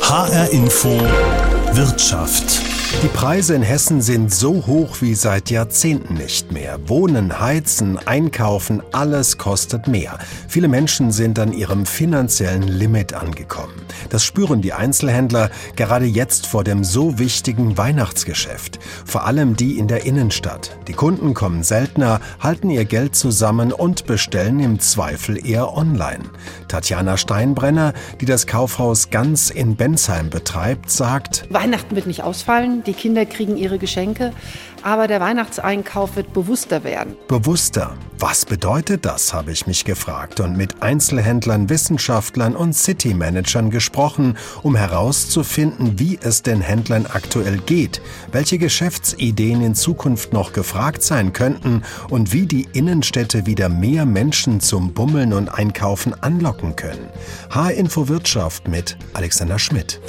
HR Info Wirtschaft. Die Preise in Hessen sind so hoch wie seit Jahrzehnten nicht mehr. Wohnen, heizen, einkaufen, alles kostet mehr. Viele Menschen sind an ihrem finanziellen Limit angekommen. Das spüren die Einzelhändler gerade jetzt vor dem so wichtigen Weihnachtsgeschäft. Vor allem die in der Innenstadt. Die Kunden kommen seltener, halten ihr Geld zusammen und bestellen im Zweifel eher online. Tatjana Steinbrenner, die das Kaufhaus ganz in Bensheim betreibt, sagt, Weihnachten wird nicht ausfallen die Kinder kriegen ihre Geschenke, aber der Weihnachtseinkauf wird bewusster werden. Bewusster. Was bedeutet das, habe ich mich gefragt und mit Einzelhändlern, Wissenschaftlern und City-Managern gesprochen, um herauszufinden, wie es den Händlern aktuell geht, welche Geschäftsideen in Zukunft noch gefragt sein könnten und wie die Innenstädte wieder mehr Menschen zum Bummeln und Einkaufen anlocken können. H-Info Wirtschaft mit Alexander Schmidt.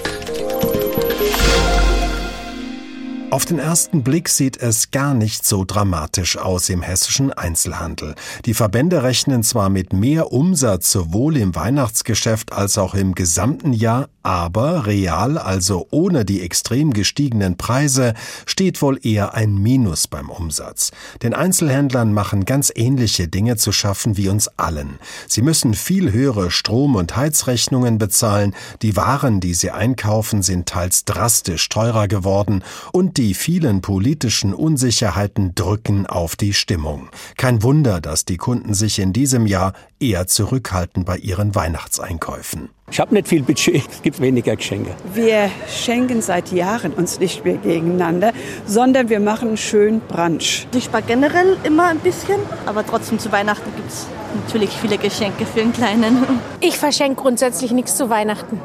Auf den ersten Blick sieht es gar nicht so dramatisch aus im hessischen Einzelhandel. Die Verbände rechnen zwar mit mehr Umsatz sowohl im Weihnachtsgeschäft als auch im gesamten Jahr, aber real, also ohne die extrem gestiegenen Preise, steht wohl eher ein Minus beim Umsatz. Den Einzelhändlern machen ganz ähnliche Dinge zu schaffen wie uns allen. Sie müssen viel höhere Strom- und Heizrechnungen bezahlen, die Waren, die sie einkaufen, sind teils drastisch teurer geworden und die die vielen politischen Unsicherheiten drücken auf die Stimmung. Kein Wunder, dass die Kunden sich in diesem Jahr eher zurückhalten bei ihren Weihnachtseinkäufen. Ich habe nicht viel Budget, es gibt weniger Geschenke. Wir schenken seit Jahren uns nicht mehr gegeneinander, sondern wir machen schön Brunch. Ich spare generell immer ein bisschen, aber trotzdem zu Weihnachten gibt es natürlich viele Geschenke für den Kleinen. Ich verschenke grundsätzlich nichts zu Weihnachten.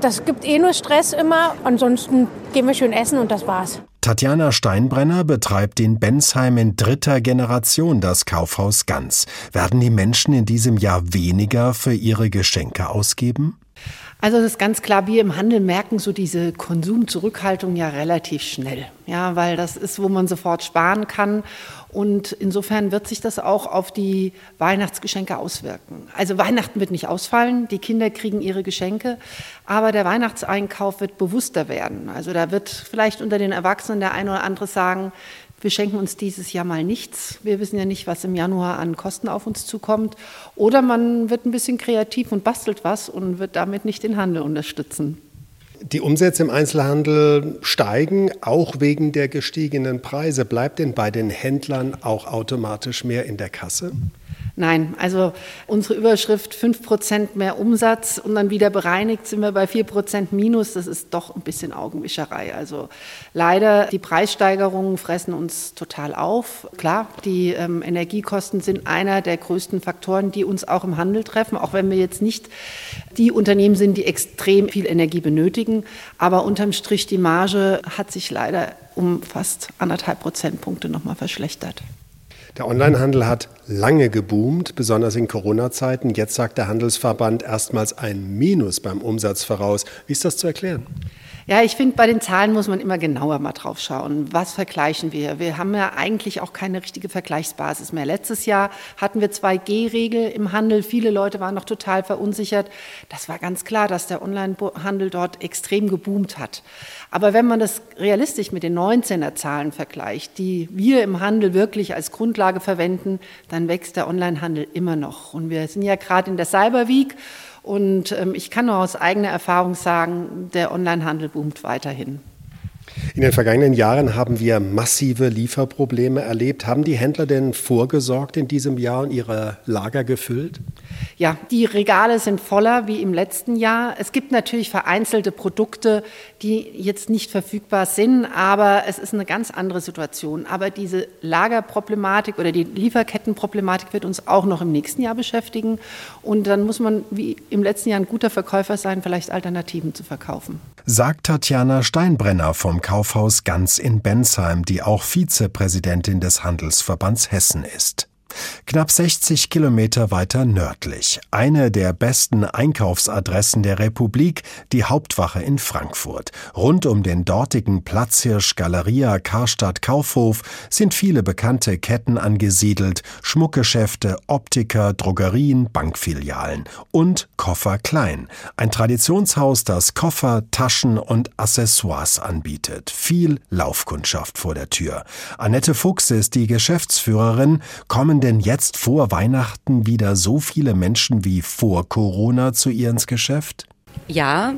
Das gibt eh nur Stress immer. Ansonsten gehen wir schön essen und das war's. Tatjana Steinbrenner betreibt in Bensheim in dritter Generation das Kaufhaus Ganz. Werden die Menschen in diesem Jahr weniger für ihre Geschenke ausgeben? Also es ist ganz klar, wir im Handel merken so diese Konsumzurückhaltung ja relativ schnell. Ja, weil das ist, wo man sofort sparen kann. Und insofern wird sich das auch auf die Weihnachtsgeschenke auswirken. Also Weihnachten wird nicht ausfallen, die Kinder kriegen ihre Geschenke, aber der Weihnachtseinkauf wird bewusster werden. Also da wird vielleicht unter den Erwachsenen der eine oder andere sagen, wir schenken uns dieses Jahr mal nichts. Wir wissen ja nicht, was im Januar an Kosten auf uns zukommt. Oder man wird ein bisschen kreativ und bastelt was und wird damit nicht den Handel unterstützen. Die Umsätze im Einzelhandel steigen, auch wegen der gestiegenen Preise. Bleibt denn bei den Händlern auch automatisch mehr in der Kasse? Nein, also unsere Überschrift 5% mehr Umsatz und dann wieder bereinigt sind wir bei 4% Minus. Das ist doch ein bisschen Augenwischerei. Also leider, die Preissteigerungen fressen uns total auf. Klar, die ähm, Energiekosten sind einer der größten Faktoren, die uns auch im Handel treffen, auch wenn wir jetzt nicht die Unternehmen sind, die extrem viel Energie benötigen. Aber unterm Strich, die Marge hat sich leider um fast anderthalb Prozentpunkte nochmal verschlechtert. Der Onlinehandel hat lange geboomt, besonders in Corona-Zeiten. Jetzt sagt der Handelsverband erstmals ein Minus beim Umsatz voraus. Wie ist das zu erklären? Ja, ich finde, bei den Zahlen muss man immer genauer mal drauf schauen. Was vergleichen wir? Wir haben ja eigentlich auch keine richtige Vergleichsbasis mehr. Letztes Jahr hatten wir 2G-Regel im Handel. Viele Leute waren noch total verunsichert. Das war ganz klar, dass der Onlinehandel dort extrem geboomt hat. Aber wenn man das realistisch mit den 19er Zahlen vergleicht, die wir im Handel wirklich als Grundlage verwenden, dann wächst der Onlinehandel immer noch. Und wir sind ja gerade in der Cyber Week und ähm, ich kann nur aus eigener Erfahrung sagen, der Onlinehandel boomt weiterhin. In den vergangenen Jahren haben wir massive Lieferprobleme erlebt. Haben die Händler denn vorgesorgt in diesem Jahr und ihre Lager gefüllt? Ja, die Regale sind voller wie im letzten Jahr. Es gibt natürlich vereinzelte Produkte, die jetzt nicht verfügbar sind, aber es ist eine ganz andere Situation. Aber diese Lagerproblematik oder die Lieferkettenproblematik wird uns auch noch im nächsten Jahr beschäftigen. Und dann muss man wie im letzten Jahr ein guter Verkäufer sein, vielleicht Alternativen zu verkaufen. Sagt Tatjana Steinbrenner vom Kaufhaus Ganz in Bensheim, die auch Vizepräsidentin des Handelsverbands Hessen ist. Knapp 60 Kilometer weiter nördlich, eine der besten Einkaufsadressen der Republik, die Hauptwache in Frankfurt. Rund um den dortigen Platzhirsch Galeria Karstadt Kaufhof sind viele bekannte Ketten angesiedelt, Schmuckgeschäfte, Optiker, Drogerien, Bankfilialen und Koffer Klein, ein Traditionshaus, das Koffer, Taschen und Accessoires anbietet. Viel Laufkundschaft vor der Tür. Annette Fuchs ist die Geschäftsführerin, kommen denn jetzt vor Weihnachten wieder so viele Menschen wie vor Corona zu ihr ins Geschäft? Ja,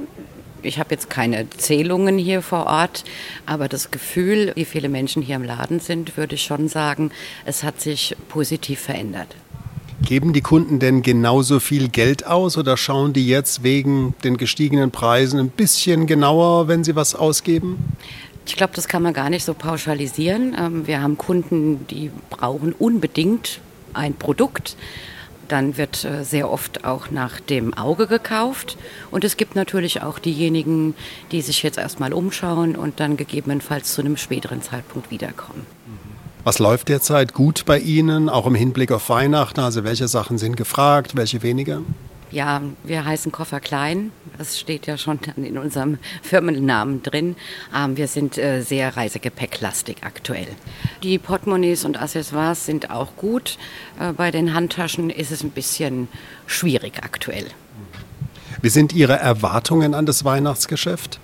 ich habe jetzt keine Zählungen hier vor Ort, aber das Gefühl, wie viele Menschen hier im Laden sind, würde ich schon sagen, es hat sich positiv verändert. Geben die Kunden denn genauso viel Geld aus oder schauen die jetzt wegen den gestiegenen Preisen ein bisschen genauer, wenn sie was ausgeben? Ich glaube, das kann man gar nicht so pauschalisieren. Ähm, wir haben Kunden, die brauchen unbedingt ein Produkt. Dann wird äh, sehr oft auch nach dem Auge gekauft. Und es gibt natürlich auch diejenigen, die sich jetzt erstmal umschauen und dann gegebenenfalls zu einem späteren Zeitpunkt wiederkommen. Was läuft derzeit gut bei Ihnen, auch im Hinblick auf Weihnachten? Also welche Sachen sind gefragt, welche weniger? Ja, wir heißen Koffer Klein. Das steht ja schon in unserem Firmennamen drin. Ähm, wir sind äh, sehr reisegepäcklastig aktuell. Die Portemonnaies und Accessoires sind auch gut. Äh, bei den Handtaschen ist es ein bisschen schwierig aktuell. Wie sind Ihre Erwartungen an das Weihnachtsgeschäft?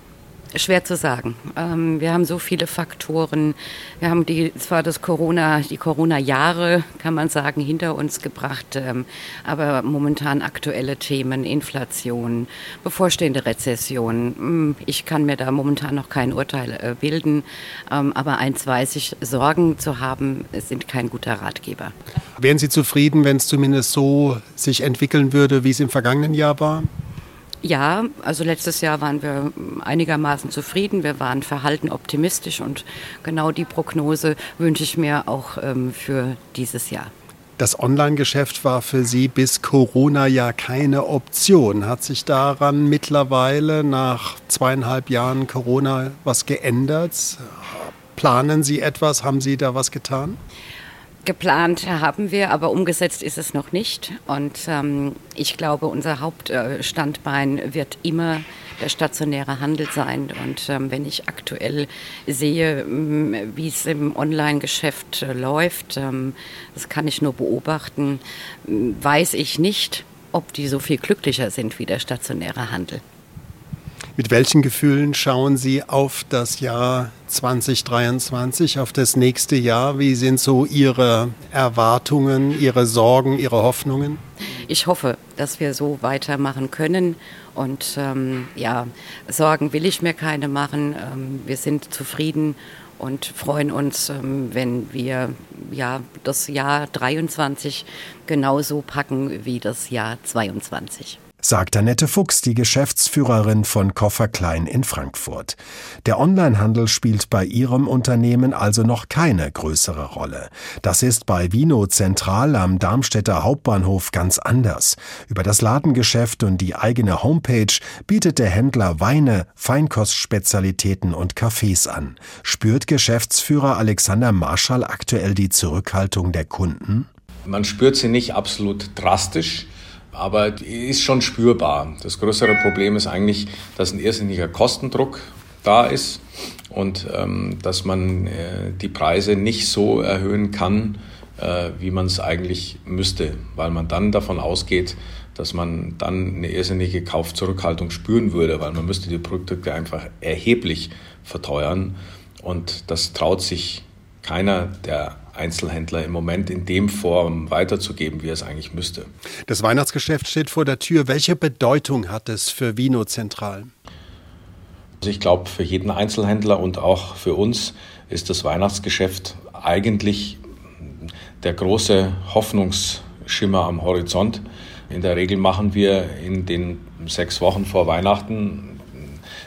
Schwer zu sagen. Ähm, wir haben so viele Faktoren. Wir haben die, zwar das Corona, die Corona-Jahre, kann man sagen, hinter uns gebracht, ähm, aber momentan aktuelle Themen, Inflation, bevorstehende Rezession. Hm, ich kann mir da momentan noch kein Urteil äh, bilden, ähm, aber eins weiß ich, Sorgen zu haben, sind kein guter Ratgeber. Wären Sie zufrieden, wenn es zumindest so sich entwickeln würde, wie es im vergangenen Jahr war? Ja, also letztes Jahr waren wir einigermaßen zufrieden. Wir waren verhalten optimistisch und genau die Prognose wünsche ich mir auch ähm, für dieses Jahr. Das Online-Geschäft war für Sie bis Corona ja keine Option. Hat sich daran mittlerweile nach zweieinhalb Jahren Corona was geändert? Planen Sie etwas? Haben Sie da was getan? Geplant haben wir, aber umgesetzt ist es noch nicht. Und ähm, ich glaube, unser Hauptstandbein wird immer der stationäre Handel sein. Und ähm, wenn ich aktuell sehe, wie es im Online-Geschäft äh, läuft, ähm, das kann ich nur beobachten, weiß ich nicht, ob die so viel glücklicher sind wie der stationäre Handel. Mit welchen Gefühlen schauen Sie auf das Jahr 2023, auf das nächste Jahr? Wie sind so Ihre Erwartungen, Ihre Sorgen, Ihre Hoffnungen? Ich hoffe, dass wir so weitermachen können. Und ähm, ja, Sorgen will ich mir keine machen. Ähm, wir sind zufrieden und freuen uns, ähm, wenn wir ja, das Jahr 23 genauso packen wie das Jahr 22 sagt Annette Fuchs, die Geschäftsführerin von Koffer Klein in Frankfurt. Der Onlinehandel spielt bei ihrem Unternehmen also noch keine größere Rolle. Das ist bei Vino Zentral am Darmstädter Hauptbahnhof ganz anders. Über das Ladengeschäft und die eigene Homepage bietet der Händler Weine, Feinkostspezialitäten und Cafés an. Spürt Geschäftsführer Alexander Marschall aktuell die Zurückhaltung der Kunden? Man spürt sie nicht absolut drastisch aber ist schon spürbar. Das größere Problem ist eigentlich, dass ein irrsinniger Kostendruck da ist und ähm, dass man äh, die Preise nicht so erhöhen kann, äh, wie man es eigentlich müsste, weil man dann davon ausgeht, dass man dann eine irrsinnige Kaufzurückhaltung spüren würde, weil man müsste die Produkte einfach erheblich verteuern und das traut sich keiner der Einzelhändler im Moment in dem Form weiterzugeben, wie es eigentlich müsste. Das Weihnachtsgeschäft steht vor der Tür. Welche Bedeutung hat es für Vino Zentral? Also ich glaube, für jeden Einzelhändler und auch für uns ist das Weihnachtsgeschäft eigentlich der große Hoffnungsschimmer am Horizont. In der Regel machen wir in den sechs Wochen vor Weihnachten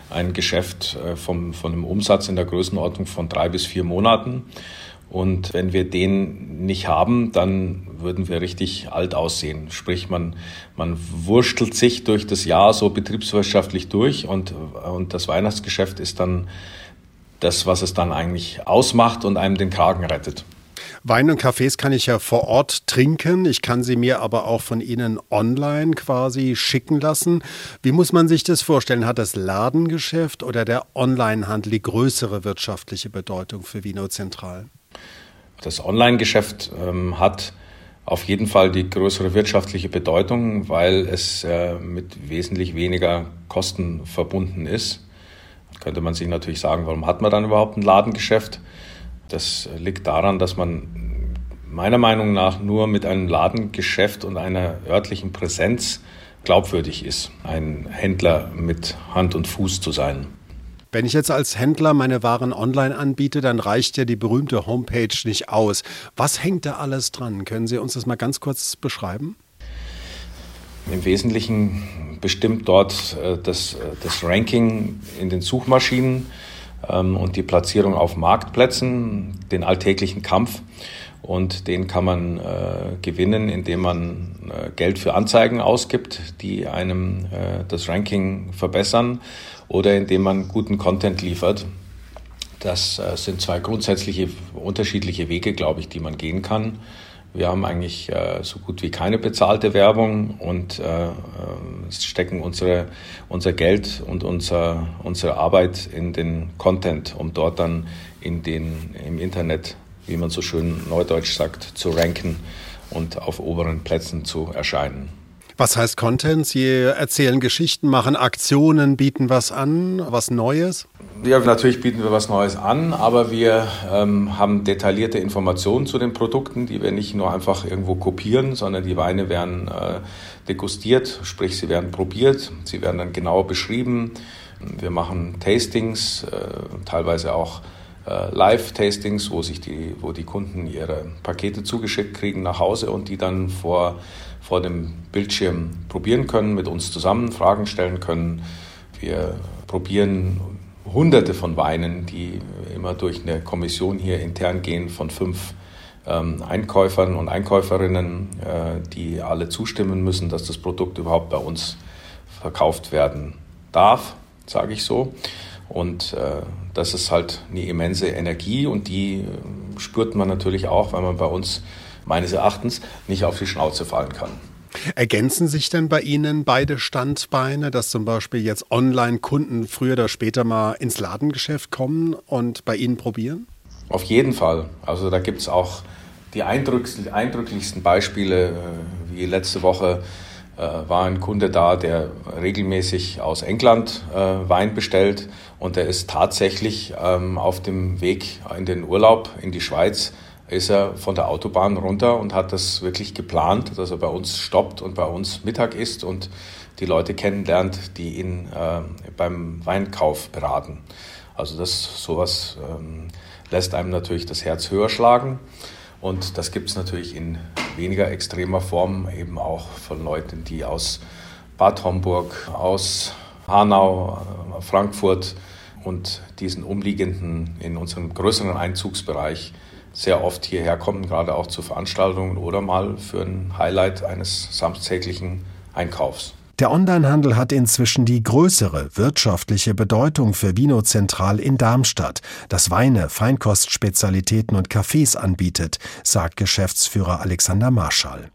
ein Geschäft äh, vom, von einem Umsatz in der Größenordnung von drei bis vier Monaten. Und wenn wir den nicht haben, dann würden wir richtig alt aussehen. Sprich, man, man wurstelt sich durch das Jahr so betriebswirtschaftlich durch und, und das Weihnachtsgeschäft ist dann das, was es dann eigentlich ausmacht und einem den Kragen rettet. Wein und Kaffees kann ich ja vor Ort trinken. Ich kann sie mir aber auch von Ihnen online quasi schicken lassen. Wie muss man sich das vorstellen? Hat das Ladengeschäft oder der Onlinehandel die größere wirtschaftliche Bedeutung für Vino Zentral? Das Online-Geschäft ähm, hat auf jeden Fall die größere wirtschaftliche Bedeutung, weil es äh, mit wesentlich weniger Kosten verbunden ist. Könnte man sich natürlich sagen, warum hat man dann überhaupt ein Ladengeschäft? Das liegt daran, dass man meiner Meinung nach nur mit einem Ladengeschäft und einer örtlichen Präsenz glaubwürdig ist, ein Händler mit Hand und Fuß zu sein. Wenn ich jetzt als Händler meine Waren online anbiete, dann reicht ja die berühmte Homepage nicht aus. Was hängt da alles dran? Können Sie uns das mal ganz kurz beschreiben? Im Wesentlichen bestimmt dort äh, das, äh, das Ranking in den Suchmaschinen ähm, und die Platzierung auf Marktplätzen, den alltäglichen Kampf. Und den kann man äh, gewinnen, indem man Geld für Anzeigen ausgibt, die einem das Ranking verbessern oder indem man guten Content liefert. Das äh, sind zwei grundsätzliche unterschiedliche Wege, glaube ich, die man gehen kann. Wir haben eigentlich äh, so gut wie keine bezahlte Werbung und äh, stecken unsere, unser Geld und unser, unsere Arbeit in den Content, um dort dann in den, im Internet, wie man so schön neudeutsch sagt, zu ranken und auf oberen Plätzen zu erscheinen. Was heißt Content? Sie erzählen Geschichten, machen Aktionen, bieten was an, was Neues? Ja, natürlich bieten wir was Neues an, aber wir ähm, haben detaillierte Informationen zu den Produkten, die wir nicht nur einfach irgendwo kopieren, sondern die Weine werden äh, degustiert, sprich sie werden probiert, sie werden dann genau beschrieben. Wir machen Tastings, äh, teilweise auch äh, Live-Tastings, wo sich die, wo die Kunden ihre Pakete zugeschickt kriegen nach Hause und die dann vor vor dem Bildschirm probieren können, mit uns zusammen Fragen stellen können. Wir probieren hunderte von Weinen, die immer durch eine Kommission hier intern gehen von fünf ähm, Einkäufern und Einkäuferinnen, äh, die alle zustimmen müssen, dass das Produkt überhaupt bei uns verkauft werden darf, sage ich so. Und äh, das ist halt eine immense Energie und die äh, spürt man natürlich auch, wenn man bei uns meines Erachtens nicht auf die Schnauze fallen kann. Ergänzen sich denn bei Ihnen beide Standbeine, dass zum Beispiel jetzt Online-Kunden früher oder später mal ins Ladengeschäft kommen und bei Ihnen probieren? Auf jeden Fall. Also da gibt es auch die eindrücklichsten Beispiele, äh, wie letzte Woche äh, war ein Kunde da, der regelmäßig aus England äh, Wein bestellt und der ist tatsächlich ähm, auf dem Weg in den Urlaub in die Schweiz ist er von der Autobahn runter und hat das wirklich geplant, dass er bei uns stoppt und bei uns Mittag isst und die Leute kennenlernt, die ihn äh, beim Weinkauf beraten. Also das sowas ähm, lässt einem natürlich das Herz höher schlagen. Und das gibt es natürlich in weniger extremer Form eben auch von Leuten, die aus Bad Homburg, aus Hanau, äh, Frankfurt und diesen umliegenden, in unserem größeren Einzugsbereich sehr oft hierher kommen, gerade auch zu Veranstaltungen oder mal für ein Highlight eines samstäglichen Einkaufs. Der Onlinehandel hat inzwischen die größere wirtschaftliche Bedeutung für Vino Zentral in Darmstadt, das Weine, Feinkostspezialitäten und Cafés anbietet, sagt Geschäftsführer Alexander Marschall.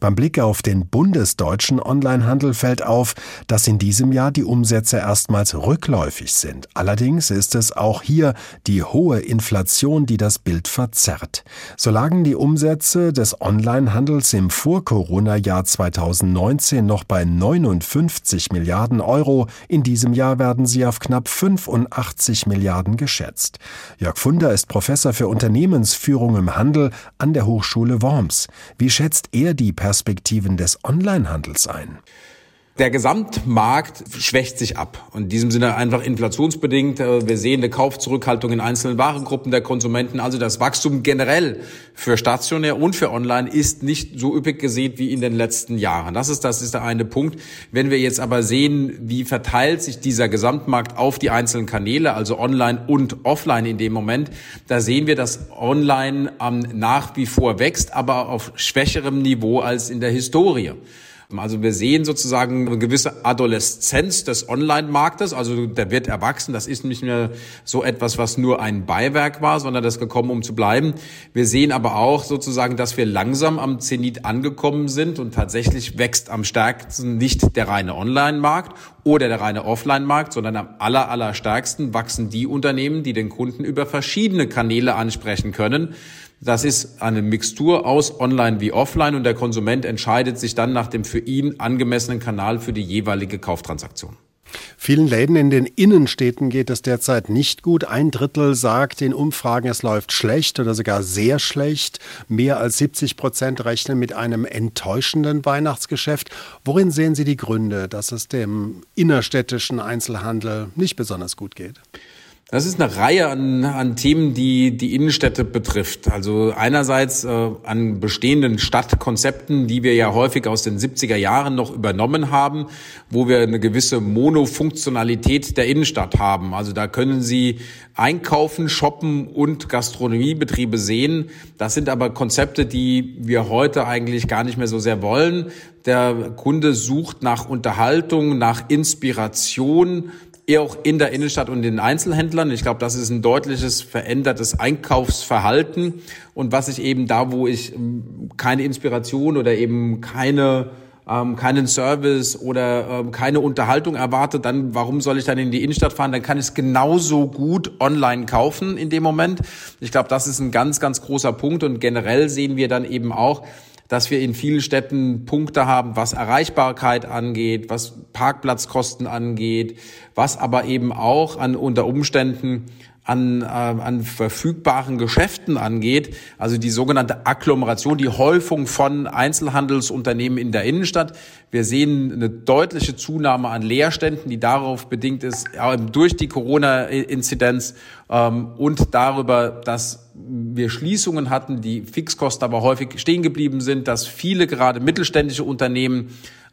Beim Blick auf den bundesdeutschen Onlinehandel fällt auf, dass in diesem Jahr die Umsätze erstmals rückläufig sind. Allerdings ist es auch hier die hohe Inflation, die das Bild verzerrt. So lagen die Umsätze des Onlinehandels im Vor-Corona-Jahr 2019 noch bei 59 Milliarden Euro. In diesem Jahr werden sie auf knapp 85 Milliarden geschätzt. Jörg Funder ist Professor für Unternehmensführung im Handel an der Hochschule Worms. Wie schätzt er die Perspektiven des Onlinehandels ein? Der Gesamtmarkt schwächt sich ab. Und in diesem Sinne einfach inflationsbedingt. Äh, wir sehen eine Kaufzurückhaltung in einzelnen Warengruppen der Konsumenten. Also das Wachstum generell für stationär und für online ist nicht so üppig gesät wie in den letzten Jahren. Das ist, das ist der eine Punkt. Wenn wir jetzt aber sehen, wie verteilt sich dieser Gesamtmarkt auf die einzelnen Kanäle, also online und offline in dem Moment, da sehen wir, dass online ähm, nach wie vor wächst, aber auf schwächerem Niveau als in der Historie. Also wir sehen sozusagen eine gewisse Adoleszenz des Online-Marktes. Also der wird erwachsen. Das ist nicht mehr so etwas, was nur ein Beiwerk war, sondern das gekommen, um zu bleiben. Wir sehen aber auch sozusagen, dass wir langsam am Zenit angekommen sind und tatsächlich wächst am stärksten nicht der reine Online-Markt oder der reine Offline-Markt, sondern am aller, aller stärksten wachsen die Unternehmen, die den Kunden über verschiedene Kanäle ansprechen können. Das ist eine Mixtur aus Online wie Offline und der Konsument entscheidet sich dann nach dem für ihn angemessenen Kanal für die jeweilige Kauftransaktion. Vielen Läden in den Innenstädten geht es derzeit nicht gut. Ein Drittel sagt in Umfragen, es läuft schlecht oder sogar sehr schlecht. Mehr als 70 Prozent rechnen mit einem enttäuschenden Weihnachtsgeschäft. Worin sehen Sie die Gründe, dass es dem innerstädtischen Einzelhandel nicht besonders gut geht? Das ist eine Reihe an, an Themen, die die Innenstädte betrifft. Also einerseits äh, an bestehenden Stadtkonzepten, die wir ja häufig aus den 70er Jahren noch übernommen haben, wo wir eine gewisse Monofunktionalität der Innenstadt haben. Also da können Sie einkaufen, shoppen und Gastronomiebetriebe sehen. Das sind aber Konzepte, die wir heute eigentlich gar nicht mehr so sehr wollen. Der Kunde sucht nach Unterhaltung, nach Inspiration, eher auch in der Innenstadt und den Einzelhändlern. Ich glaube, das ist ein deutliches verändertes Einkaufsverhalten und was ich eben da, wo ich ähm, keine Inspiration oder eben keine ähm, keinen Service oder ähm, keine Unterhaltung erwarte, dann warum soll ich dann in die Innenstadt fahren? Dann kann ich es genauso gut online kaufen in dem Moment. Ich glaube, das ist ein ganz, ganz großer Punkt und generell sehen wir dann eben auch, dass wir in vielen Städten Punkte haben, was Erreichbarkeit angeht, was Parkplatzkosten angeht, was aber eben auch an unter Umständen an, äh, an verfügbaren Geschäften angeht, also die sogenannte Agglomeration, die Häufung von Einzelhandelsunternehmen in der Innenstadt. Wir sehen eine deutliche Zunahme an Leerständen, die darauf bedingt ist, äh, durch die Corona-Inzidenz ähm, und darüber, dass wir Schließungen hatten, die Fixkosten aber häufig stehen geblieben sind, dass viele gerade mittelständische Unternehmen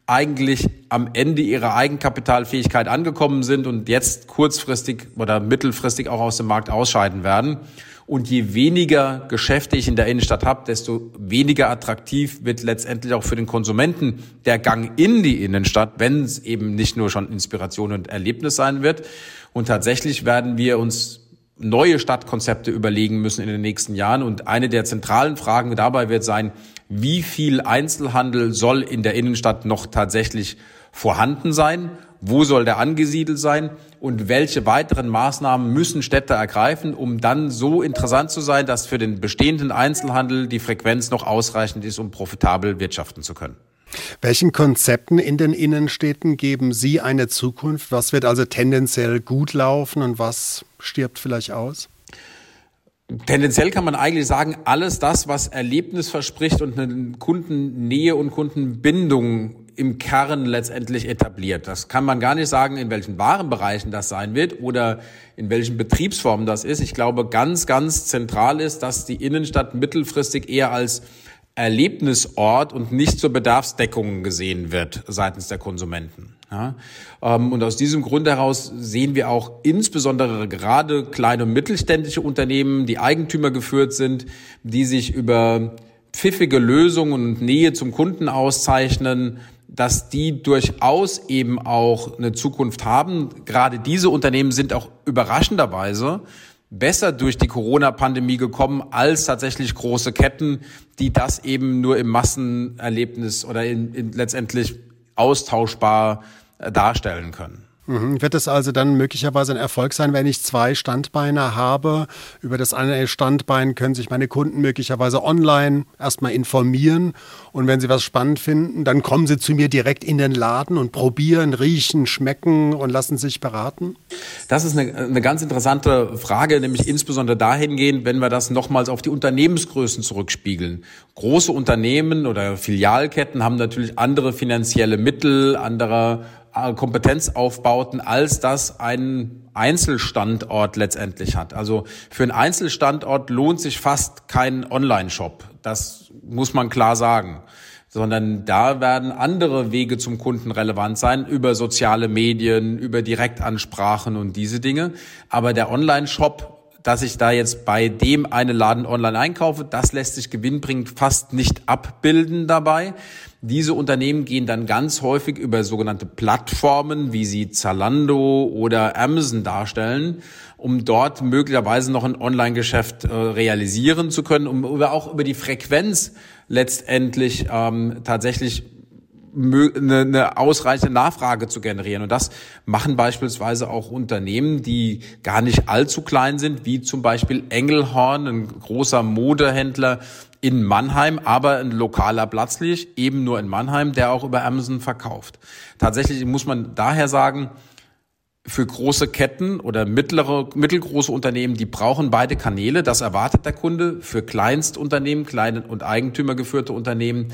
eigentlich am Ende ihrer Eigenkapitalfähigkeit angekommen sind und jetzt kurzfristig oder mittelfristig auch aus dem Markt ausscheiden werden. Und je weniger Geschäfte ich in der Innenstadt habe, desto weniger attraktiv wird letztendlich auch für den Konsumenten der Gang in die Innenstadt, wenn es eben nicht nur schon Inspiration und Erlebnis sein wird. Und tatsächlich werden wir uns neue Stadtkonzepte überlegen müssen in den nächsten Jahren. Und eine der zentralen Fragen dabei wird sein, wie viel Einzelhandel soll in der Innenstadt noch tatsächlich vorhanden sein? Wo soll der angesiedelt sein? Und welche weiteren Maßnahmen müssen Städte ergreifen, um dann so interessant zu sein, dass für den bestehenden Einzelhandel die Frequenz noch ausreichend ist, um profitabel wirtschaften zu können? Welchen Konzepten in den Innenstädten geben Sie eine Zukunft? Was wird also tendenziell gut laufen und was stirbt vielleicht aus? Tendenziell kann man eigentlich sagen, alles das, was Erlebnis verspricht und eine Kundennähe und Kundenbindung im Kern letztendlich etabliert. Das kann man gar nicht sagen, in welchen Warenbereichen das sein wird oder in welchen Betriebsformen das ist. Ich glaube, ganz, ganz zentral ist, dass die Innenstadt mittelfristig eher als Erlebnisort und nicht zur Bedarfsdeckung gesehen wird seitens der Konsumenten. Ja, ähm, und aus diesem Grund heraus sehen wir auch insbesondere gerade kleine und mittelständische Unternehmen, die Eigentümer geführt sind, die sich über pfiffige Lösungen und Nähe zum Kunden auszeichnen, dass die durchaus eben auch eine Zukunft haben. Gerade diese Unternehmen sind auch überraschenderweise besser durch die Corona-Pandemie gekommen als tatsächlich große Ketten, die das eben nur im Massenerlebnis oder in, in letztendlich austauschbar äh, darstellen können. Mhm. Wird es also dann möglicherweise ein Erfolg sein, wenn ich zwei Standbeine habe? Über das eine Standbein können sich meine Kunden möglicherweise online erstmal informieren. Und wenn sie was spannend finden, dann kommen sie zu mir direkt in den Laden und probieren, riechen, schmecken und lassen sich beraten? Das ist eine, eine ganz interessante Frage, nämlich insbesondere dahingehend, wenn wir das nochmals auf die Unternehmensgrößen zurückspiegeln. Große Unternehmen oder Filialketten haben natürlich andere finanzielle Mittel, andere Kompetenzaufbauten, als das ein Einzelstandort letztendlich hat. Also für einen Einzelstandort lohnt sich fast kein Online-Shop. Das muss man klar sagen. Sondern da werden andere Wege zum Kunden relevant sein, über soziale Medien, über Direktansprachen und diese Dinge. Aber der Online-Shop dass ich da jetzt bei dem einen Laden online einkaufe, das lässt sich gewinnbringend fast nicht abbilden dabei. Diese Unternehmen gehen dann ganz häufig über sogenannte Plattformen, wie sie Zalando oder Amazon darstellen, um dort möglicherweise noch ein Online-Geschäft äh, realisieren zu können, um über, auch über die Frequenz letztendlich ähm, tatsächlich eine, eine ausreichende Nachfrage zu generieren. Und das machen beispielsweise auch Unternehmen, die gar nicht allzu klein sind, wie zum Beispiel Engelhorn, ein großer Modehändler in Mannheim, aber ein lokaler Platzlich, eben nur in Mannheim, der auch über Amazon verkauft. Tatsächlich muss man daher sagen, für große Ketten oder mittlere, mittelgroße Unternehmen, die brauchen beide Kanäle. Das erwartet der Kunde. Für Kleinstunternehmen, kleine und eigentümergeführte Unternehmen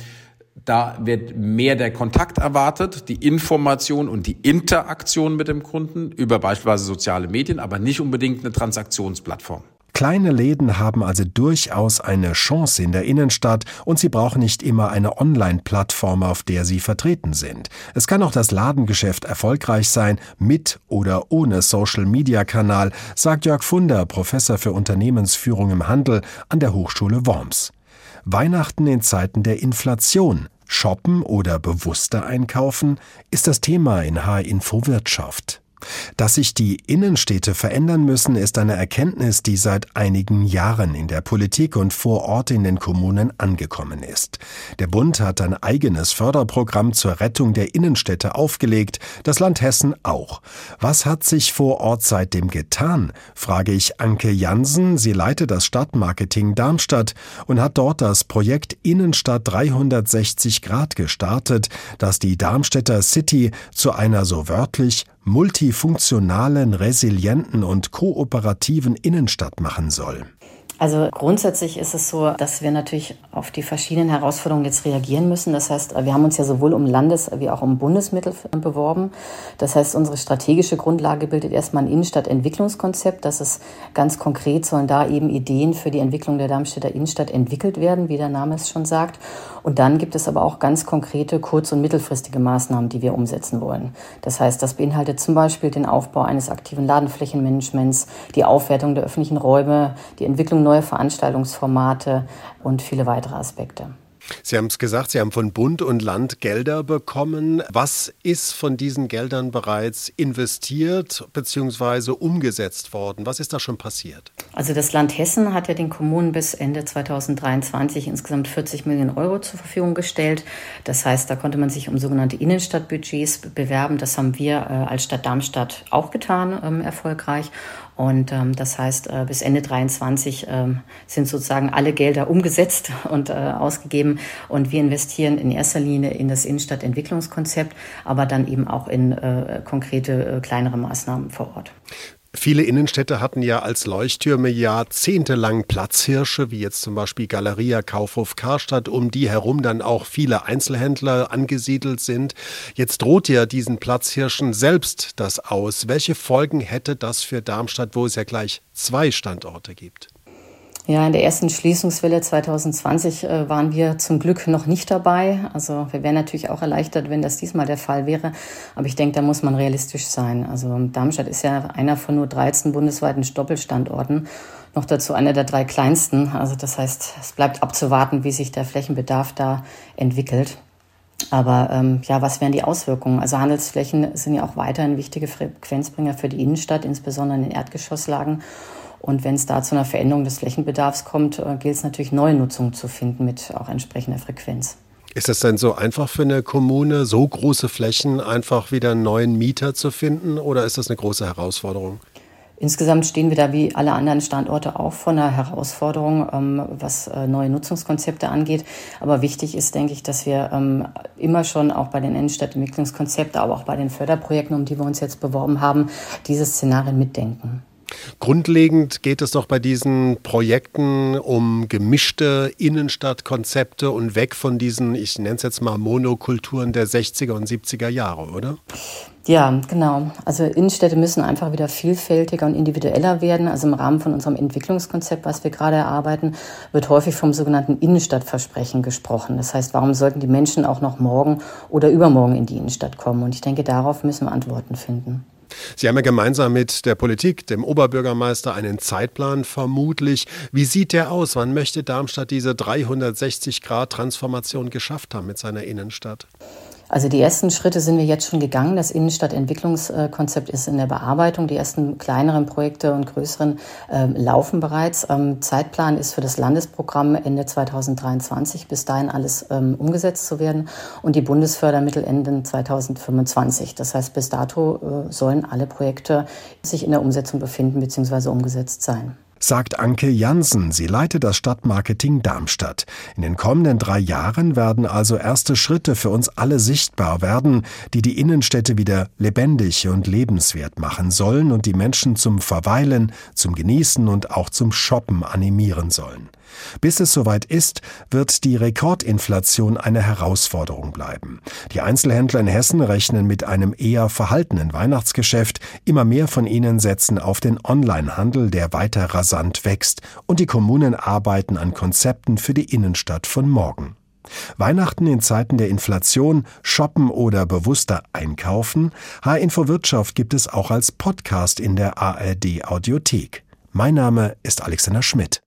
da wird mehr der Kontakt erwartet, die Information und die Interaktion mit dem Kunden über beispielsweise soziale Medien, aber nicht unbedingt eine Transaktionsplattform. Kleine Läden haben also durchaus eine Chance in der Innenstadt und sie brauchen nicht immer eine Online-Plattform, auf der sie vertreten sind. Es kann auch das Ladengeschäft erfolgreich sein, mit oder ohne Social-Media-Kanal, sagt Jörg Funder, Professor für Unternehmensführung im Handel an der Hochschule Worms. Weihnachten in Zeiten der Inflation. Shoppen oder bewusster einkaufen ist das Thema in H-Info Wirtschaft. Dass sich die Innenstädte verändern müssen, ist eine Erkenntnis, die seit einigen Jahren in der Politik und vor Ort in den Kommunen angekommen ist. Der Bund hat ein eigenes Förderprogramm zur Rettung der Innenstädte aufgelegt, das Land Hessen auch. Was hat sich vor Ort seitdem getan? frage ich Anke Jansen. Sie leitet das Stadtmarketing Darmstadt und hat dort das Projekt Innenstadt 360 Grad gestartet, das die Darmstädter City zu einer so wörtlich multifunktionalen, resilienten und kooperativen Innenstadt machen soll. Also grundsätzlich ist es so, dass wir natürlich auf die verschiedenen Herausforderungen jetzt reagieren müssen. Das heißt, wir haben uns ja sowohl um Landes- wie auch um Bundesmittel beworben. Das heißt, unsere strategische Grundlage bildet erstmal ein Innenstadtentwicklungskonzept. Das ist ganz konkret, sollen da eben Ideen für die Entwicklung der Darmstädter Innenstadt entwickelt werden, wie der Name es schon sagt. Und dann gibt es aber auch ganz konkrete kurz- und mittelfristige Maßnahmen, die wir umsetzen wollen. Das heißt, das beinhaltet zum Beispiel den Aufbau eines aktiven Ladenflächenmanagements, die Aufwertung der öffentlichen Räume, die Entwicklung neue Veranstaltungsformate und viele weitere Aspekte. Sie haben es gesagt, Sie haben von Bund und Land Gelder bekommen. Was ist von diesen Geldern bereits investiert bzw. umgesetzt worden? Was ist da schon passiert? Also das Land Hessen hat ja den Kommunen bis Ende 2023 insgesamt 40 Millionen Euro zur Verfügung gestellt. Das heißt, da konnte man sich um sogenannte Innenstadtbudgets bewerben. Das haben wir äh, als Stadt Darmstadt auch getan, ähm, erfolgreich. Und ähm, das heißt, äh, bis Ende 23 ähm, sind sozusagen alle Gelder umgesetzt und äh, ausgegeben. Und wir investieren in erster Linie in das Innenstadtentwicklungskonzept, aber dann eben auch in äh, konkrete äh, kleinere Maßnahmen vor Ort. Viele Innenstädte hatten ja als Leuchttürme jahrzehntelang Platzhirsche, wie jetzt zum Beispiel Galeria Kaufhof Karstadt, um die herum dann auch viele Einzelhändler angesiedelt sind. Jetzt droht ja diesen Platzhirschen selbst das aus. Welche Folgen hätte das für Darmstadt, wo es ja gleich zwei Standorte gibt? Ja, in der ersten Schließungswelle 2020 äh, waren wir zum Glück noch nicht dabei. Also wir wären natürlich auch erleichtert, wenn das diesmal der Fall wäre. Aber ich denke, da muss man realistisch sein. Also Darmstadt ist ja einer von nur 13 bundesweiten Doppelstandorten. Noch dazu einer der drei kleinsten. Also das heißt, es bleibt abzuwarten, wie sich der Flächenbedarf da entwickelt. Aber ähm, ja, was wären die Auswirkungen? Also Handelsflächen sind ja auch weiterhin wichtige Frequenzbringer für die Innenstadt, insbesondere in den Erdgeschosslagen. Und wenn es da zu einer Veränderung des Flächenbedarfs kommt, äh, gilt es natürlich neue Nutzungen zu finden mit auch entsprechender Frequenz. Ist es denn so einfach für eine Kommune, so große Flächen einfach wieder einen neuen Mieter zu finden oder ist das eine große Herausforderung? Insgesamt stehen wir da wie alle anderen Standorte auch vor einer Herausforderung, ähm, was äh, neue Nutzungskonzepte angeht. Aber wichtig ist, denke ich, dass wir ähm, immer schon auch bei den Innenstadtentwicklungskonzepten, aber auch bei den Förderprojekten, um die wir uns jetzt beworben haben, diese Szenarien mitdenken. Grundlegend geht es doch bei diesen Projekten um gemischte Innenstadtkonzepte und weg von diesen, ich nenne es jetzt mal Monokulturen der 60er und 70er Jahre, oder? Ja, genau. Also Innenstädte müssen einfach wieder vielfältiger und individueller werden. Also im Rahmen von unserem Entwicklungskonzept, was wir gerade erarbeiten, wird häufig vom sogenannten Innenstadtversprechen gesprochen. Das heißt, warum sollten die Menschen auch noch morgen oder übermorgen in die Innenstadt kommen? Und ich denke, darauf müssen wir Antworten finden. Sie haben ja gemeinsam mit der Politik, dem Oberbürgermeister, einen Zeitplan vermutlich. Wie sieht der aus? Wann möchte Darmstadt diese 360-Grad-Transformation geschafft haben mit seiner Innenstadt? Also die ersten Schritte sind wir jetzt schon gegangen. Das Innenstadtentwicklungskonzept ist in der Bearbeitung. Die ersten kleineren Projekte und größeren äh, laufen bereits. Ähm, Zeitplan ist für das Landesprogramm Ende 2023, bis dahin alles ähm, umgesetzt zu werden und die Bundesfördermittel Ende 2025. Das heißt, bis dato äh, sollen alle Projekte sich in der Umsetzung befinden bzw. umgesetzt sein sagt Anke Jansen. Sie leitet das Stadtmarketing Darmstadt. In den kommenden drei Jahren werden also erste Schritte für uns alle sichtbar werden, die die Innenstädte wieder lebendig und lebenswert machen sollen und die Menschen zum Verweilen, zum Genießen und auch zum Shoppen animieren sollen. Bis es soweit ist, wird die Rekordinflation eine Herausforderung bleiben. Die Einzelhändler in Hessen rechnen mit einem eher verhaltenen Weihnachtsgeschäft. Immer mehr von ihnen setzen auf den Onlinehandel, der weiter rasant wächst. Und die Kommunen arbeiten an Konzepten für die Innenstadt von morgen. Weihnachten in Zeiten der Inflation, shoppen oder bewusster einkaufen? H-Info Wirtschaft gibt es auch als Podcast in der ARD Audiothek. Mein Name ist Alexander Schmidt.